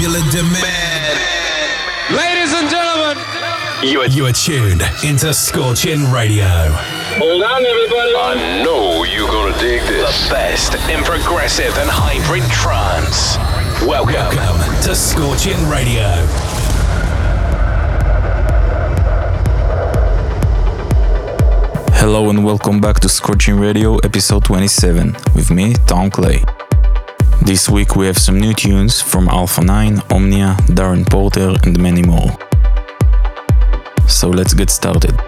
popular demand. Ladies and gentlemen, you are, you are tuned into Scorching Radio. Hold on, everybody. I know you're gonna dig this. The best in progressive and hybrid trance. Welcome, Welcome to Scorching Radio. Hello and welcome back to Scorching Radio episode 27 with me, Tom Clay. This week we have some new tunes from Alpha 9, Omnia, Darren Porter, and many more. So let's get started.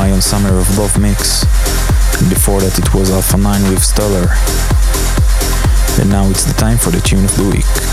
The Myon Summer of Love mix. Before that it was Alpha 9 with Stellar. And now it's the time for the tune of the week.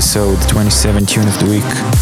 Episode 27 tune of the week.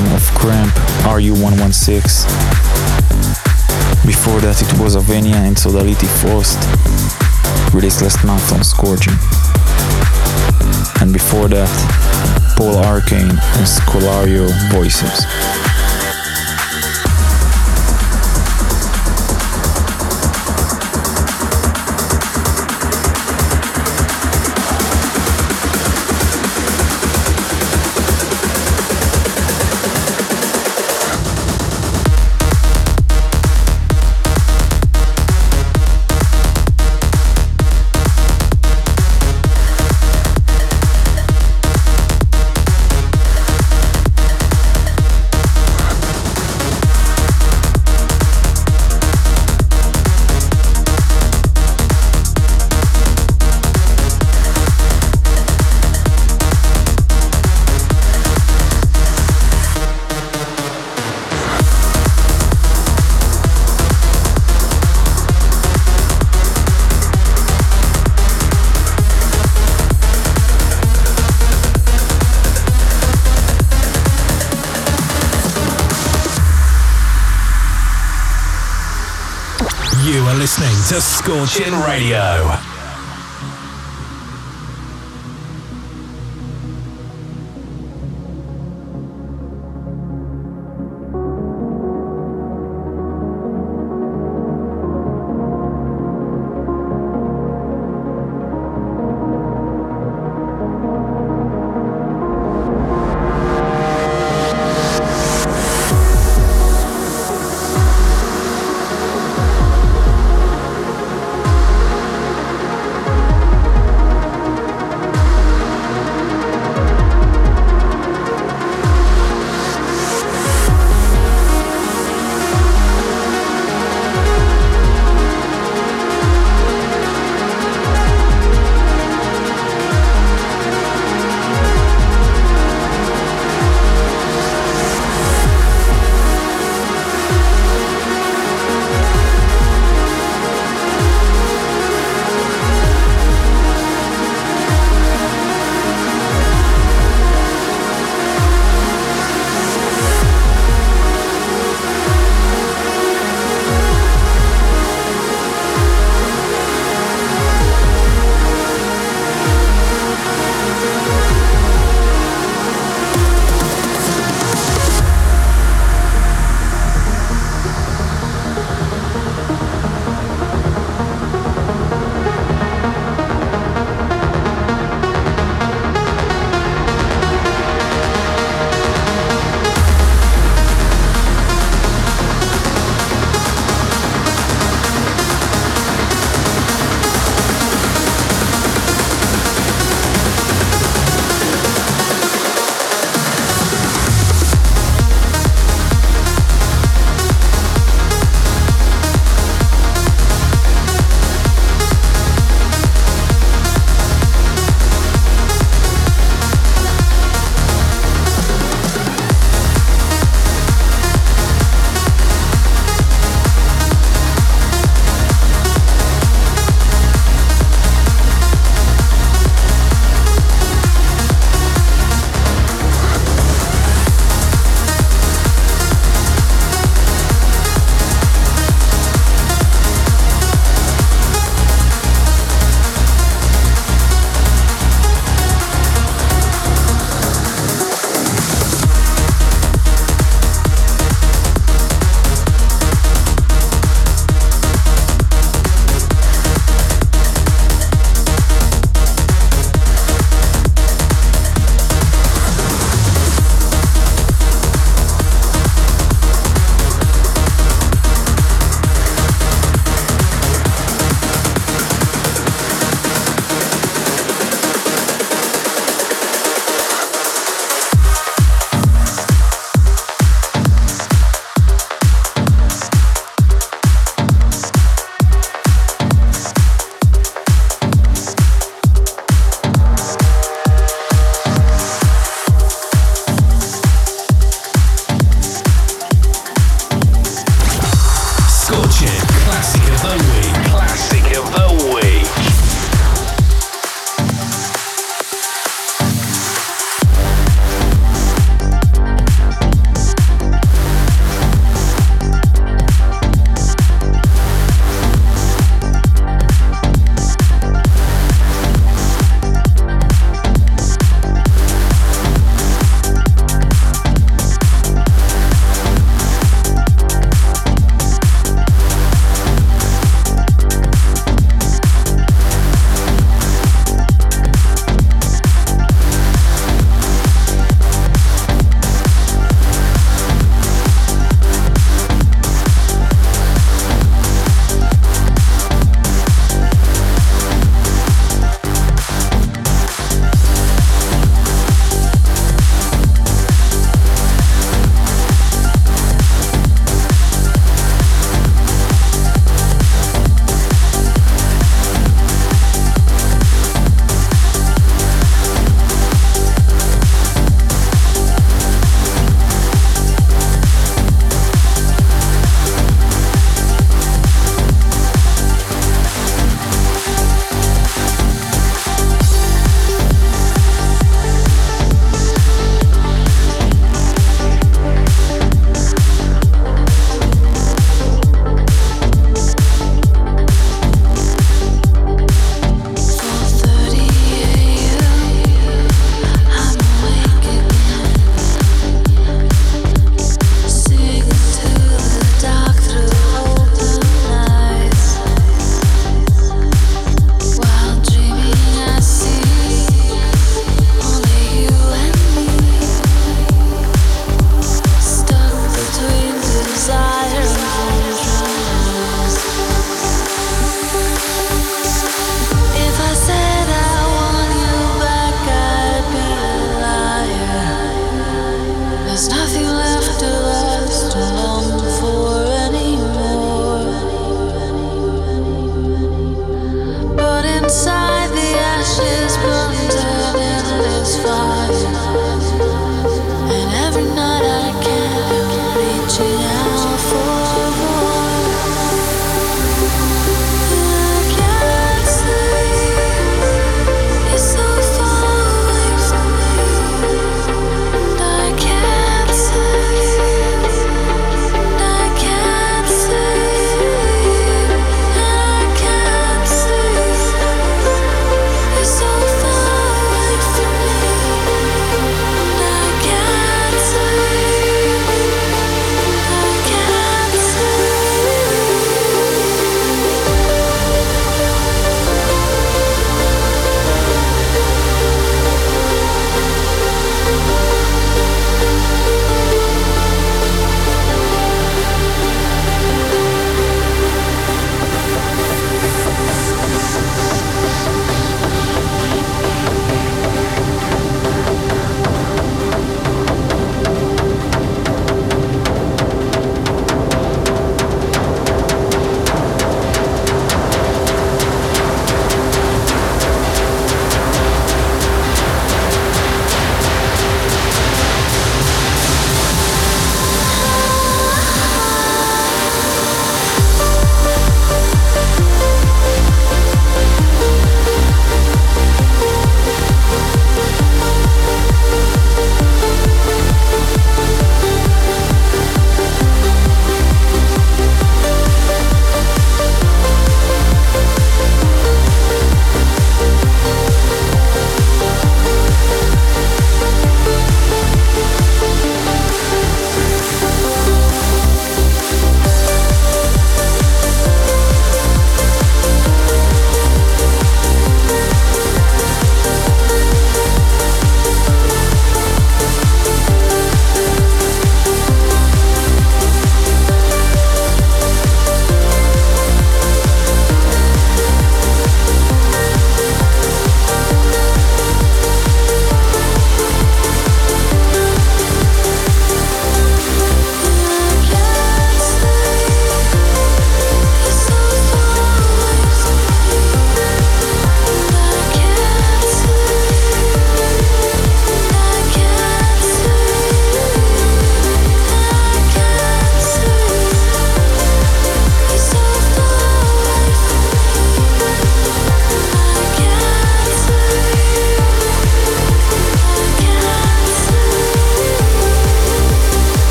Of Cramp RU116. Before that it was Avenia and Sodality Frost, released last month on Scorching. And before that, Paul Arcane and Scolario Voices. To Scorching Radio. desire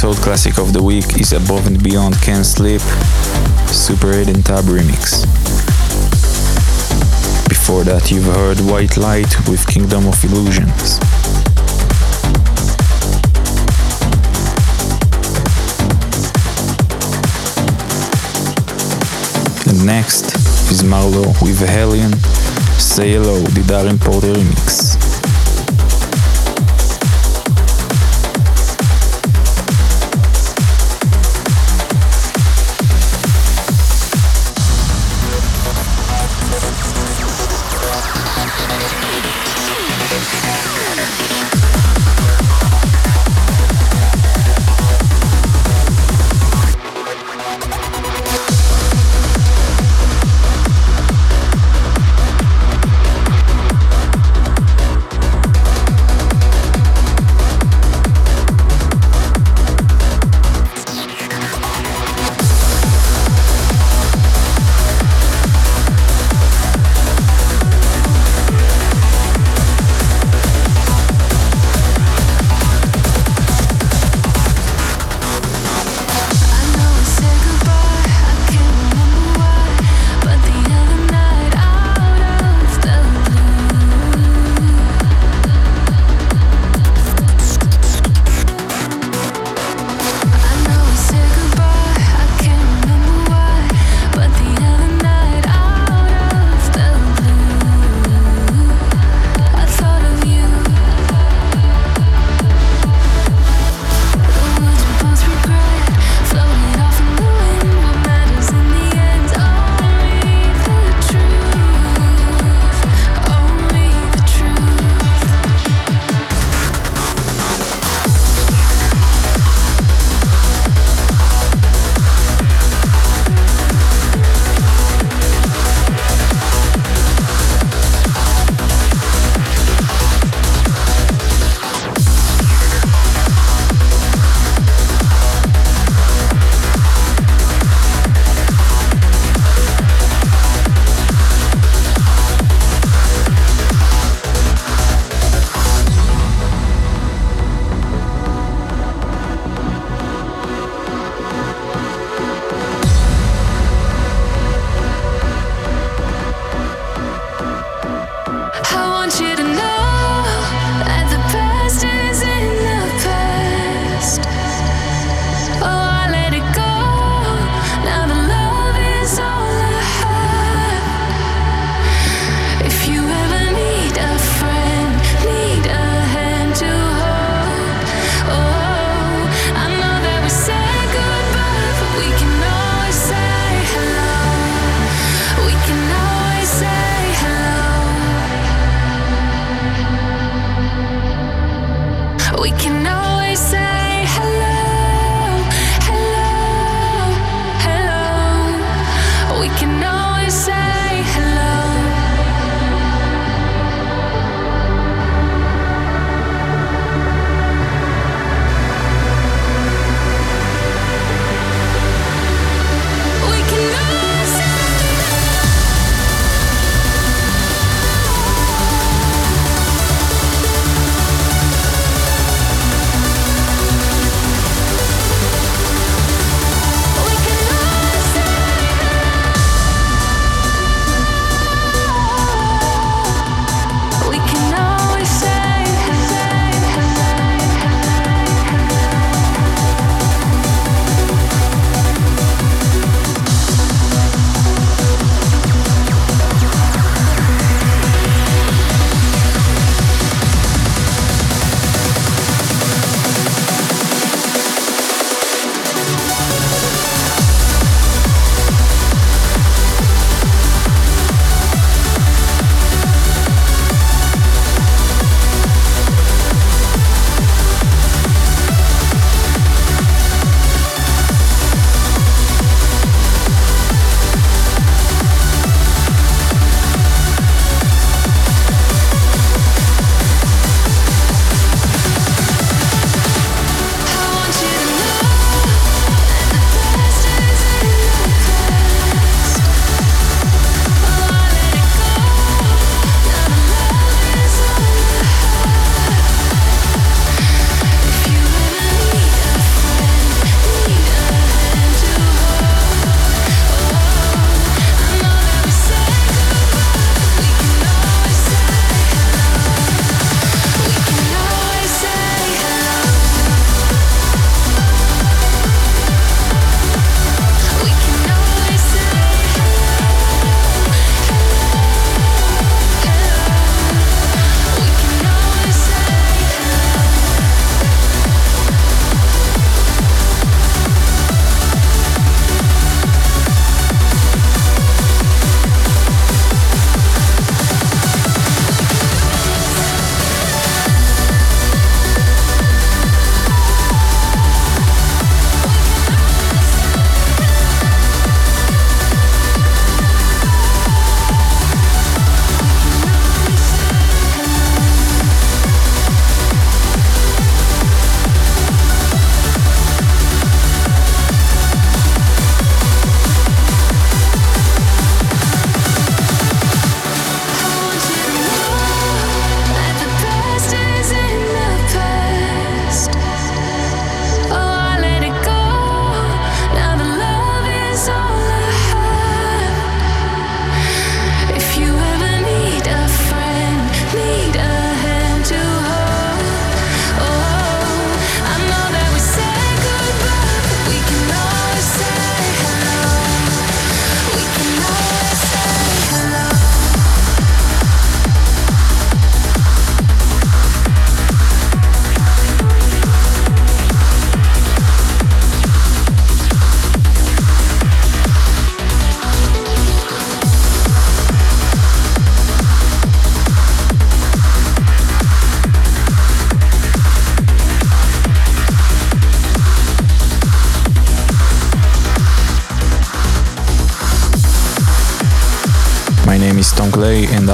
episode classic of the week is Above and Beyond Can't Sleep Super 8 and Tab remix. Before that, you've heard White Light with Kingdom of Illusions. And next is Marlo with Hellion, Say Hello, the Darren Porter remix.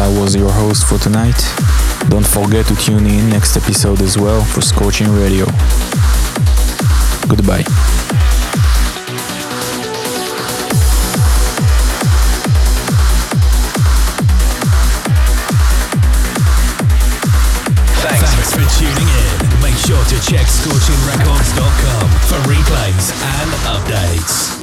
I was your host for tonight. Don't forget to tune in next episode as well for Scorching Radio. Goodbye. Thanks. For tuning in. Make sure to check scorchingrecords.com for replays and updates.